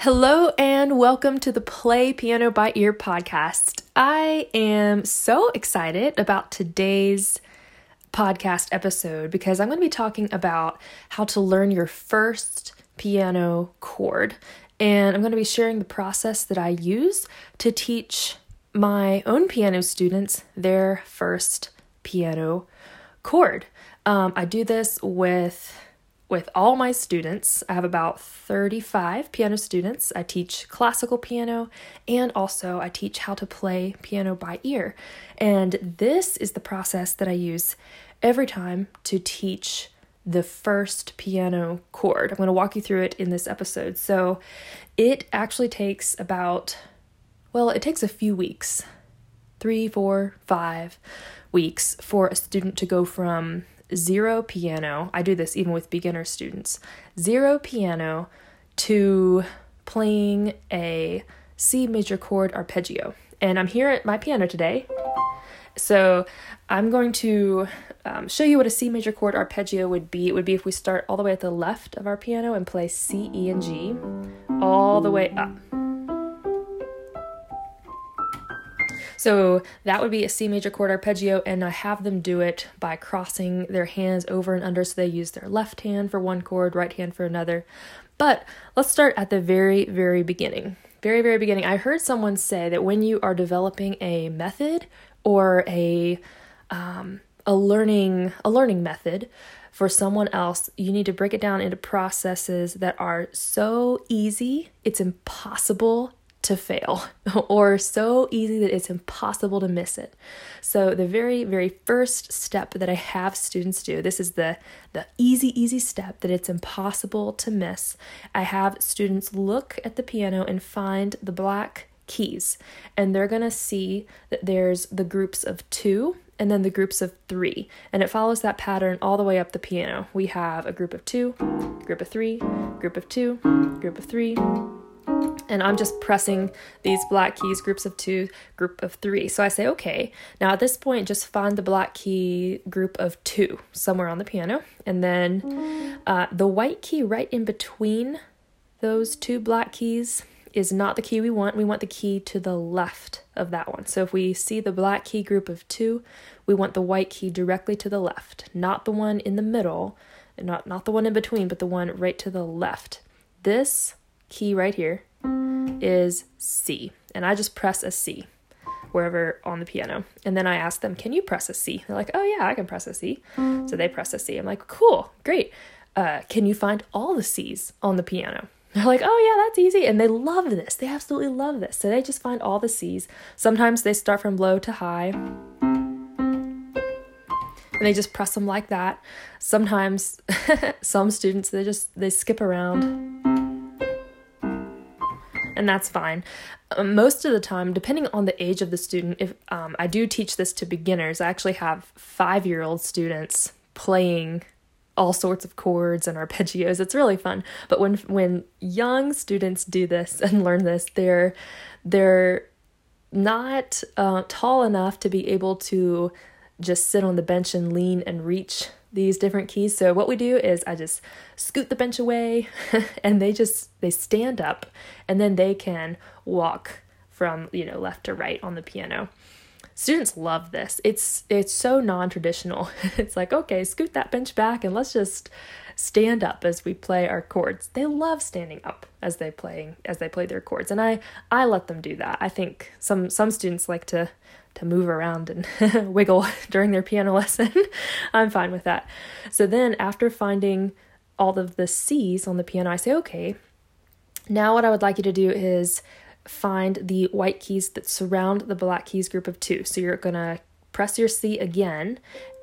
Hello and welcome to the Play Piano by Ear podcast. I am so excited about today's podcast episode because I'm going to be talking about how to learn your first piano chord. And I'm going to be sharing the process that I use to teach my own piano students their first piano chord. Um, I do this with with all my students. I have about 35 piano students. I teach classical piano and also I teach how to play piano by ear. And this is the process that I use every time to teach the first piano chord. I'm going to walk you through it in this episode. So it actually takes about, well, it takes a few weeks three, four, five weeks for a student to go from zero piano. I do this even with beginner students. Zero piano to playing a C major chord arpeggio. And I'm here at my piano today. So I'm going to um, show you what a C major chord arpeggio would be. It would be if we start all the way at the left of our piano and play C, E, and G all the way up. So that would be a C major chord arpeggio, and I have them do it by crossing their hands over and under. So they use their left hand for one chord, right hand for another. But let's start at the very, very beginning. Very, very beginning. I heard someone say that when you are developing a method or a um, a learning a learning method for someone else, you need to break it down into processes that are so easy it's impossible to fail or so easy that it's impossible to miss it. So the very very first step that I have students do, this is the the easy easy step that it's impossible to miss. I have students look at the piano and find the black keys and they're going to see that there's the groups of 2 and then the groups of 3 and it follows that pattern all the way up the piano. We have a group of 2, group of 3, group of 2, group of 3, and I'm just pressing these black keys, groups of two, group of three. So I say, okay, now at this point, just find the black key group of two somewhere on the piano. And then uh, the white key right in between those two black keys is not the key we want. We want the key to the left of that one. So if we see the black key group of two, we want the white key directly to the left, not the one in the middle, not, not the one in between, but the one right to the left. This key right here is C. And I just press a C wherever on the piano. And then I ask them, Can you press a C? They're like, Oh, yeah, I can press a C. So they press a C. I'm like, Cool, great. Uh, can you find all the C's on the piano? They're like, oh, yeah, that's easy. And they love this. They absolutely love this. So they just find all the C's. Sometimes they start from low to high. And they just press them like that. Sometimes some students they just they skip around and that's fine. Um, most of the time, depending on the age of the student, if um, I do teach this to beginners, I actually have five year old students playing all sorts of chords and arpeggios. It's really fun. But when when young students do this and learn this, they're they're not uh, tall enough to be able to just sit on the bench and lean and reach these different keys. So what we do is I just scoot the bench away and they just they stand up and then they can walk from, you know, left to right on the piano. Students love this. It's it's so non-traditional. it's like, okay, scoot that bench back and let's just stand up as we play our chords. They love standing up as they playing as they play their chords. And I I let them do that. I think some some students like to to move around and wiggle during their piano lesson. I'm fine with that. So then, after finding all of the C's on the piano, I say, okay, now what I would like you to do is find the white keys that surround the black keys group of two. So you're going to press your C again,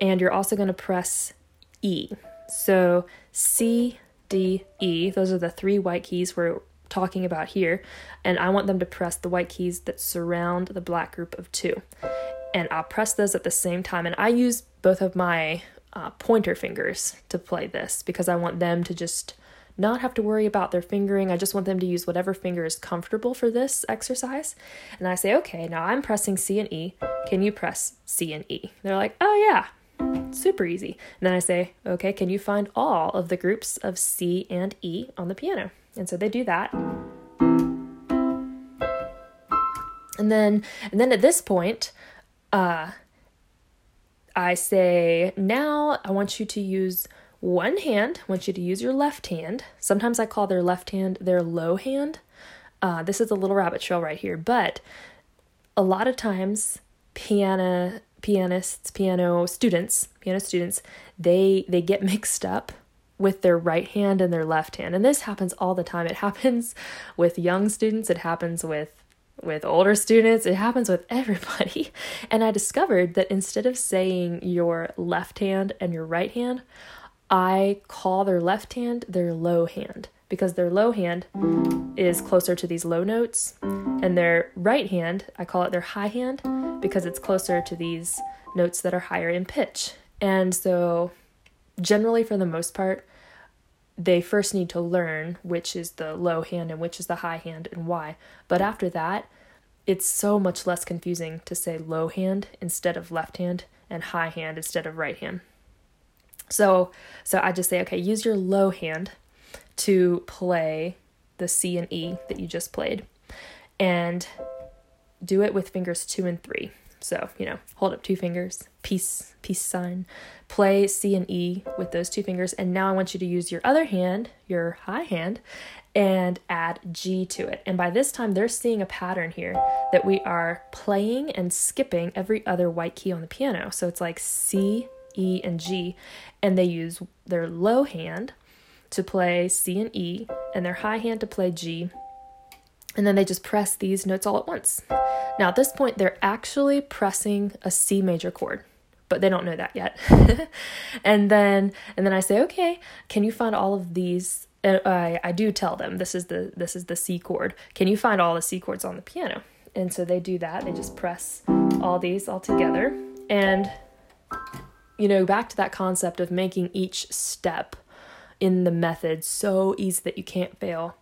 and you're also going to press E. So C, D, E, those are the three white keys we're talking about here, and I want them to press the white keys that surround the black group of two. And I'll press those at the same time, and I use both of my uh, pointer fingers to play this because I want them to just not have to worry about their fingering. I just want them to use whatever finger is comfortable for this exercise. And I say, okay, now I'm pressing C and E. Can you press C and E? They're like, oh yeah, super easy. And then I say, okay, can you find all of the groups of C and E on the piano? And so they do that. And then and then at this point, uh I say, now I want you to use one hand, I want you to use your left hand. Sometimes I call their left hand their low hand. Uh, this is a little rabbit trail right here, but a lot of times piano pianists, piano students, piano students, they they get mixed up with their right hand and their left hand. And this happens all the time. It happens with young students, it happens with with older students, it happens with everybody. And I discovered that instead of saying your left hand and your right hand, I call their left hand their low hand because their low hand is closer to these low notes, and their right hand, I call it their high hand because it's closer to these notes that are higher in pitch. And so, generally, for the most part, they first need to learn which is the low hand and which is the high hand and why. But after that, it's so much less confusing to say low hand instead of left hand and high hand instead of right hand. So, so I just say, okay, use your low hand to play the C and E that you just played, and do it with fingers two and three. So, you know, hold up two fingers, peace, peace sign. Play C and E with those two fingers. And now I want you to use your other hand, your high hand, and add G to it. And by this time, they're seeing a pattern here that we are playing and skipping every other white key on the piano. So it's like C, E, and G. And they use their low hand to play C and E, and their high hand to play G, and then they just press these notes all at once. Now, at this point, they're actually pressing a C major chord, but they don't know that yet. and then, and then I say, okay, can you find all of these? Uh, I, I do tell them this is the this is the C chord. Can you find all the C chords on the piano? And so they do that. They just press all these all together, and you know, back to that concept of making each step in the method so easy that you can't fail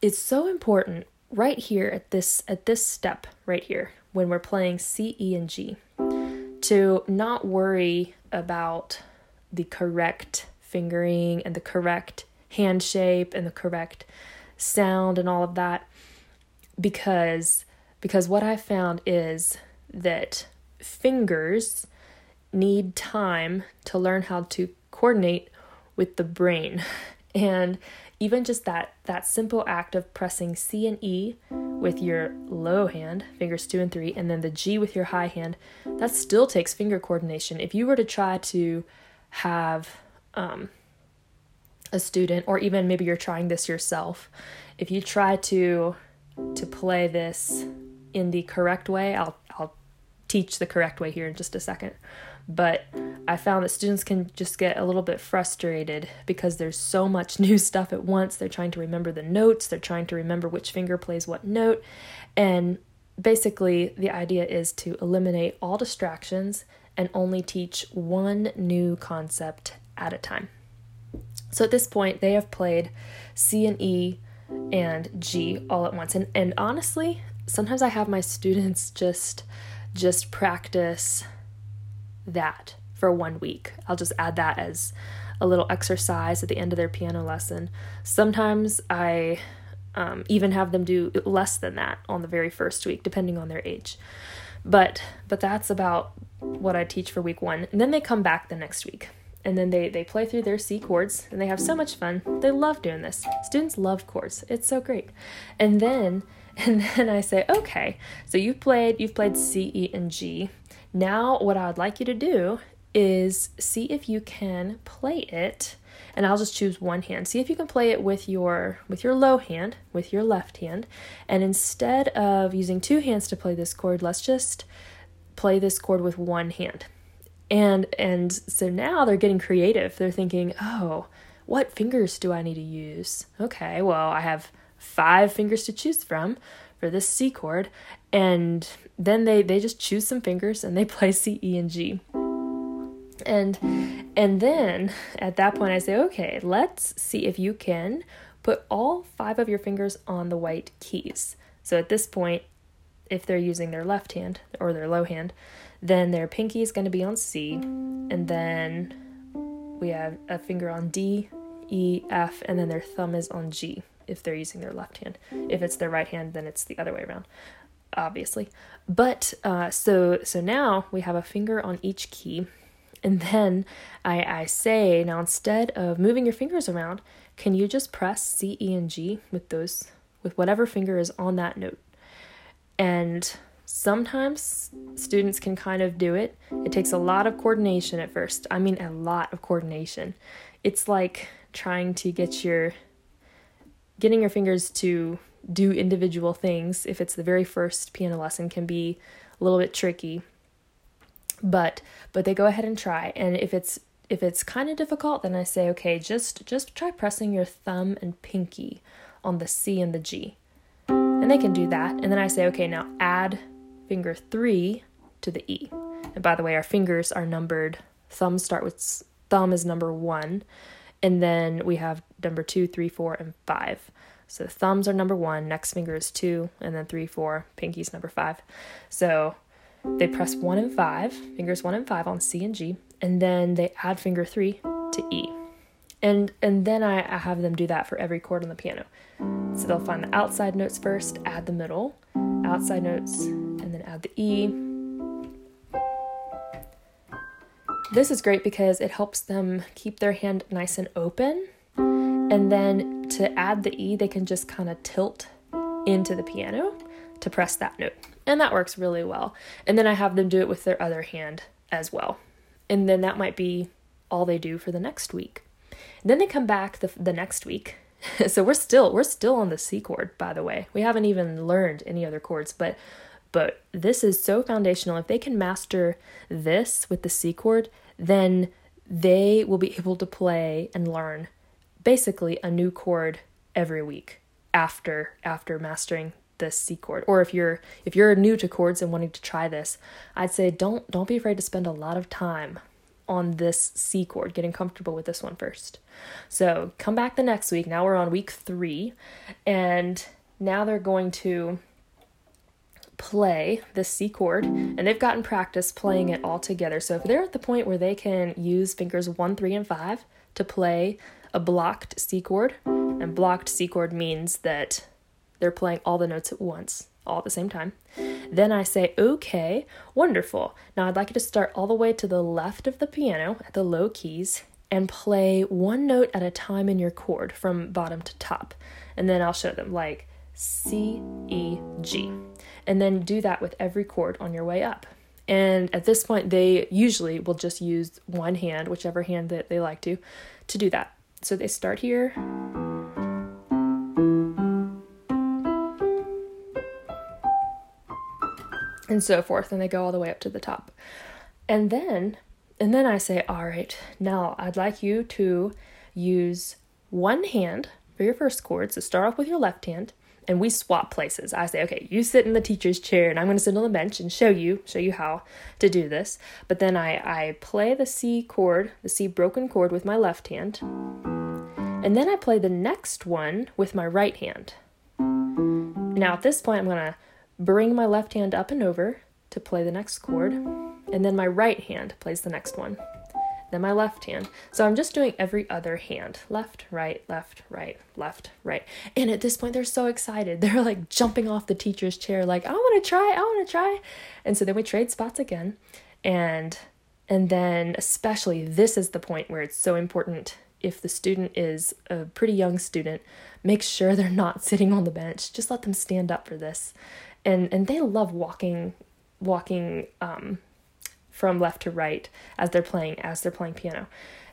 it's so important right here at this at this step right here when we're playing C, E, and G to not worry about the correct fingering and the correct hand shape and the correct sound and all of that because because what I found is that fingers need time to learn how to coordinate with the brain. And even just that that simple act of pressing C and E with your low hand, fingers 2 and 3, and then the G with your high hand, that still takes finger coordination. If you were to try to have um, a student or even maybe you're trying this yourself, if you try to to play this in the correct way, I'll I'll teach the correct way here in just a second. But I found that students can just get a little bit frustrated because there's so much new stuff at once. They're trying to remember the notes, they're trying to remember which finger plays what note. And basically, the idea is to eliminate all distractions and only teach one new concept at a time. So at this point, they have played C and E and G all at once. And, and honestly, sometimes I have my students just just practice that for one week. I'll just add that as a little exercise at the end of their piano lesson. Sometimes I um, even have them do less than that on the very first week, depending on their age. But but that's about what I teach for week one, and then they come back the next week, and then they they play through their C chords, and they have so much fun. They love doing this. Students love chords. It's so great, and then and then I say, okay, so you've played you've played C, E, and G. Now, what I would like you to do is see if you can play it and I'll just choose one hand. See if you can play it with your with your low hand, with your left hand. And instead of using two hands to play this chord, let's just play this chord with one hand. And and so now they're getting creative. They're thinking, "Oh, what fingers do I need to use?" Okay, well, I have five fingers to choose from for this C chord, and then they they just choose some fingers and they play C, E, and G. And and then at that point I say, okay, let's see if you can put all five of your fingers on the white keys. So at this point, if they're using their left hand or their low hand, then their pinky is going to be on C, and then we have a finger on D, E, F, and then their thumb is on G if they're using their left hand. If it's their right hand, then it's the other way around. Obviously. But uh, so so now we have a finger on each key, and then I, I say now instead of moving your fingers around, can you just press C, E, and G with those with whatever finger is on that note? And sometimes students can kind of do it. It takes a lot of coordination at first. I mean, a lot of coordination. It's like trying to get your getting your fingers to do individual things if it's the very first piano lesson can be a little bit tricky. But but they go ahead and try. And if it's if it's kind of difficult then i say okay just just try pressing your thumb and pinky on the c and the g. And they can do that. And then i say okay now add finger 3 to the e. And by the way our fingers are numbered. Thumbs start with thumb is number 1 and then we have number two, three, four, and 5 so thumbs are number one, next finger is two, and then three, four, pinky's number five. So they press one and five, fingers one and five on C and G, and then they add finger three to E. And and then I, I have them do that for every chord on the piano. So they'll find the outside notes first, add the middle, outside notes, and then add the E. This is great because it helps them keep their hand nice and open and then to add the E, they can just kind of tilt into the piano to press that note. And that works really well. And then I have them do it with their other hand as well. And then that might be all they do for the next week. And then they come back the, the next week. so we're still we're still on the C chord, by the way. We haven't even learned any other chords, but but this is so foundational. If they can master this with the C chord, then they will be able to play and learn basically a new chord every week after after mastering this C chord. Or if you're if you're new to chords and wanting to try this, I'd say don't don't be afraid to spend a lot of time on this C chord, getting comfortable with this one first. So come back the next week. Now we're on week three, and now they're going to play this C chord, and they've gotten practice playing it all together. So if they're at the point where they can use fingers one, three, and five to play a blocked C chord, and blocked C chord means that they're playing all the notes at once, all at the same time. Then I say, okay, wonderful. Now I'd like you to start all the way to the left of the piano at the low keys and play one note at a time in your chord from bottom to top. And then I'll show them like C, E, G. And then do that with every chord on your way up. And at this point, they usually will just use one hand, whichever hand that they like to, to do that. So they start here. And so forth, and they go all the way up to the top. And then, and then I say, all right, now I'd like you to use one hand for your first chord. So start off with your left hand, and we swap places. I say, okay, you sit in the teacher's chair, and I'm going to sit on the bench and show you show you how to do this. But then I I play the C chord, the C broken chord with my left hand, and then I play the next one with my right hand. Now at this point, I'm going to bring my left hand up and over to play the next chord, and then my right hand plays the next one then my left hand. So I'm just doing every other hand left, right, left, right, left, right. And at this point, they're so excited. They're like jumping off the teacher's chair, like, I want to try, I want to try. And so then we trade spots again. And and then especially this is the point where it's so important if the student is a pretty young student, make sure they're not sitting on the bench. Just let them stand up for this. And and they love walking walking um from left to right as they're playing as they're playing piano.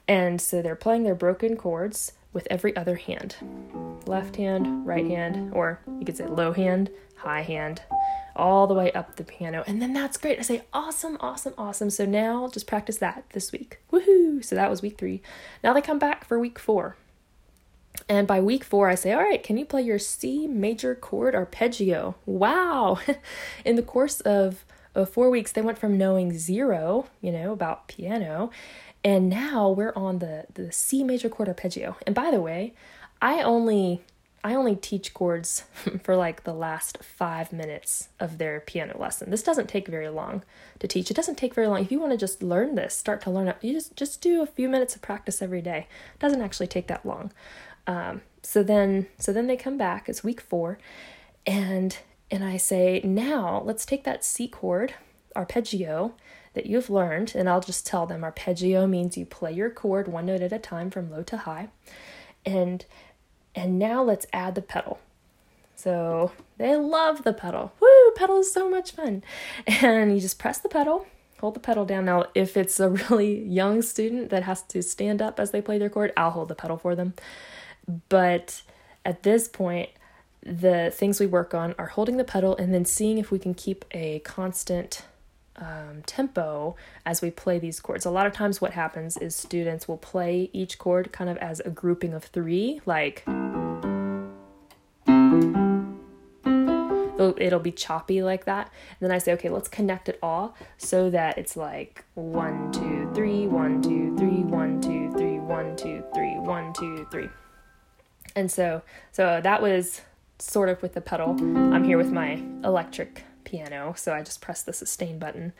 And so they're playing their broken chords with every other hand. Left hand, right hand, or you could say low hand, high hand, all the way up the piano. And then that's great. I say, awesome, awesome, awesome. So now just practice that this week. Woohoo! So that was week three. Now they come back for week four. And by week four, I say, all right, can you play your C major chord arpeggio? Wow! In the course of of four weeks, they went from knowing zero, you know, about piano, and now we're on the the C major chord arpeggio. And by the way, I only I only teach chords for like the last five minutes of their piano lesson. This doesn't take very long to teach. It doesn't take very long. If you want to just learn this, start to learn it, you just just do a few minutes of practice every day. It doesn't actually take that long. Um, so then so then they come back. It's week four, and and I say, now let's take that C chord, arpeggio, that you've learned, and I'll just tell them arpeggio means you play your chord one note at a time from low to high. And and now let's add the pedal. So they love the pedal. Woo, pedal is so much fun. And you just press the pedal, hold the pedal down. Now, if it's a really young student that has to stand up as they play their chord, I'll hold the pedal for them. But at this point, the things we work on are holding the pedal and then seeing if we can keep a constant um, tempo as we play these chords. A lot of times, what happens is students will play each chord kind of as a grouping of three, like it'll be choppy like that. And then I say, okay, let's connect it all so that it's like one, two, three, one, two, three, one, two, three, one, two, three, one, two, three. And so, so that was sort of with the pedal. I'm here with my electric piano, so I just press the sustain button.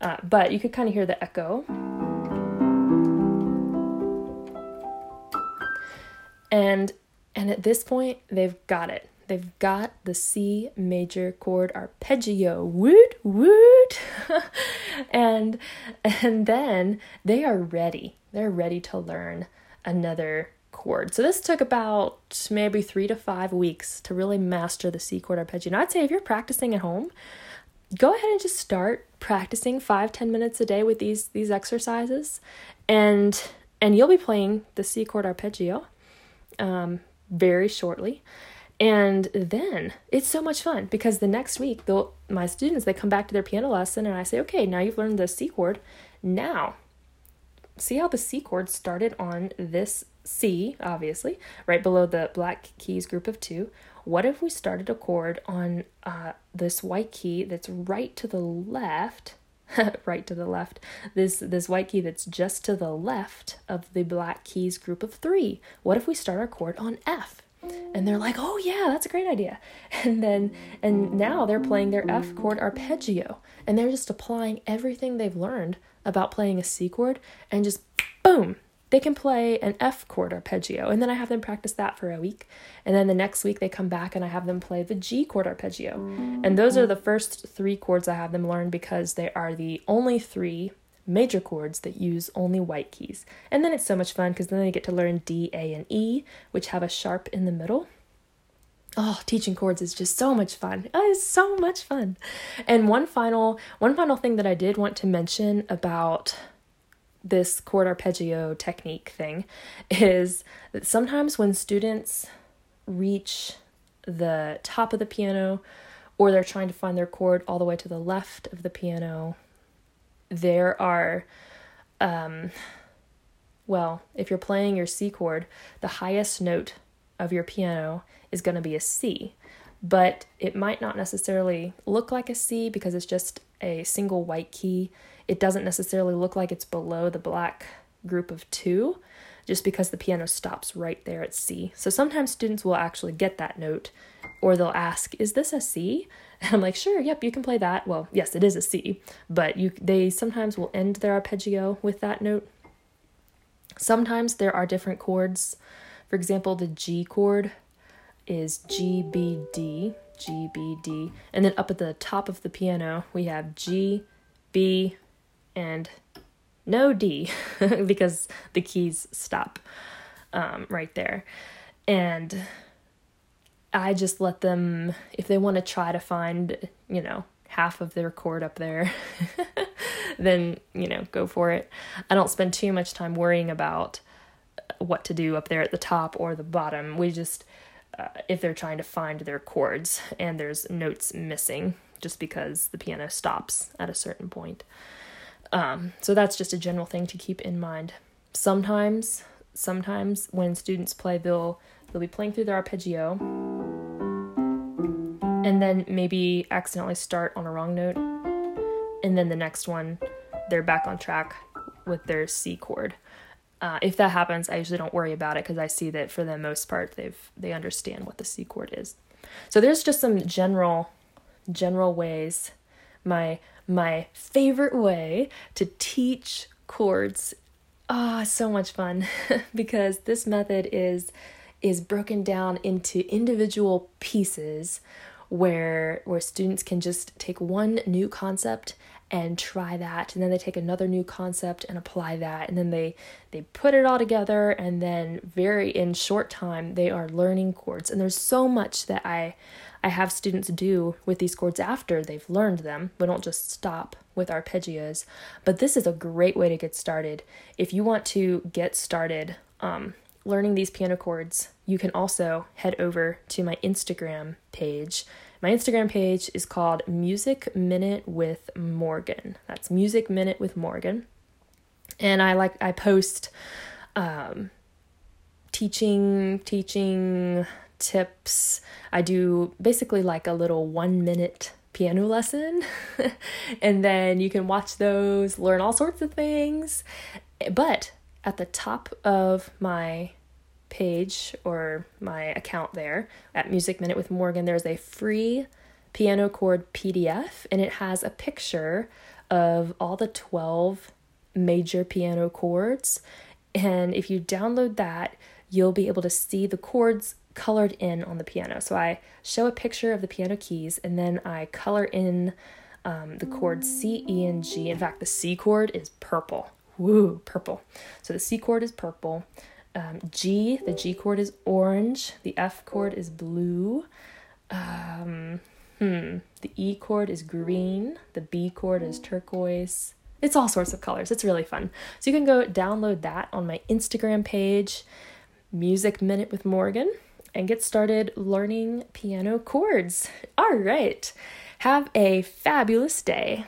Uh, but you could kind of hear the echo. And and at this point, they've got it. They've got the C major chord arpeggio. Woot woot. and and then they are ready. They're ready to learn another chord. So this took about maybe three to five weeks to really master the C chord arpeggio. And I'd say if you're practicing at home, go ahead and just start practicing five ten minutes a day with these these exercises, and and you'll be playing the C chord arpeggio um, very shortly. And then it's so much fun because the next week, my students they come back to their piano lesson and I say, okay, now you've learned the C chord. Now, see how the C chord started on this C, obviously, right below the black keys group of two. What if we started a chord on uh, this white key that's right to the left? right to the left. This this white key that's just to the left of the black keys group of three. What if we start our chord on F? And they're like, "Oh yeah, that's a great idea." And then and now they're playing their F chord arpeggio, and they're just applying everything they've learned about playing a C chord, and just boom, they can play an F chord arpeggio, and then I have them practice that for a week. And then the next week they come back and I have them play the G chord arpeggio. And those are the first three chords I have them learn because they are the only three major chords that use only white keys. And then it's so much fun because then they get to learn D, A, and E, which have a sharp in the middle. Oh, teaching chords is just so much fun. It is so much fun. And one final one final thing that I did want to mention about this chord arpeggio technique thing is that sometimes when students reach the top of the piano or they're trying to find their chord all the way to the left of the piano, there are, um, well, if you're playing your C chord, the highest note of your piano is going to be a C, but it might not necessarily look like a C because it's just a single white key it doesn't necessarily look like it's below the black group of two just because the piano stops right there at C. So sometimes students will actually get that note or they'll ask, "Is this a C?" And I'm like, "Sure, yep, you can play that." Well, yes, it is a C, but you they sometimes will end their arpeggio with that note. Sometimes there are different chords. For example, the G chord is G B D, G B D, and then up at the top of the piano, we have G B and no D because the keys stop um, right there. And I just let them, if they want to try to find, you know, half of their chord up there, then, you know, go for it. I don't spend too much time worrying about what to do up there at the top or the bottom. We just, uh, if they're trying to find their chords and there's notes missing just because the piano stops at a certain point. Um, so that's just a general thing to keep in mind. Sometimes, sometimes when students play, they'll they'll be playing through their arpeggio, and then maybe accidentally start on a wrong note, and then the next one, they're back on track with their C chord. Uh, if that happens, I usually don't worry about it because I see that for the most part they've they understand what the C chord is. So there's just some general general ways my my favorite way to teach chords. Ah, oh, so much fun. Because this method is is broken down into individual pieces where where students can just take one new concept and try that. And then they take another new concept and apply that. And then they they put it all together. And then very in short time they are learning chords. And there's so much that I I have students do with these chords after they've learned them. We don't just stop with arpeggios, but this is a great way to get started. If you want to get started um, learning these piano chords, you can also head over to my Instagram page my Instagram page is called Music Minute with Morgan. That's Music Minute with Morgan. And I like I post um, teaching teaching tips. I do basically like a little 1 minute piano lesson. and then you can watch those, learn all sorts of things. But at the top of my page or my account there at Music Minute with Morgan, there's a free piano chord PDF and it has a picture of all the 12 major piano chords. And if you download that, you'll be able to see the chords colored in on the piano. So I show a picture of the piano keys and then I color in um, the chords C, E, and G. In fact, the C chord is purple. Woo, purple. So the C chord is purple um, G, the G chord is orange, the F chord is blue, um, hmm, the E chord is green, the B chord is turquoise. It's all sorts of colors. It's really fun. So you can go download that on my Instagram page, Music Minute with Morgan, and get started learning piano chords. All right. Have a fabulous day.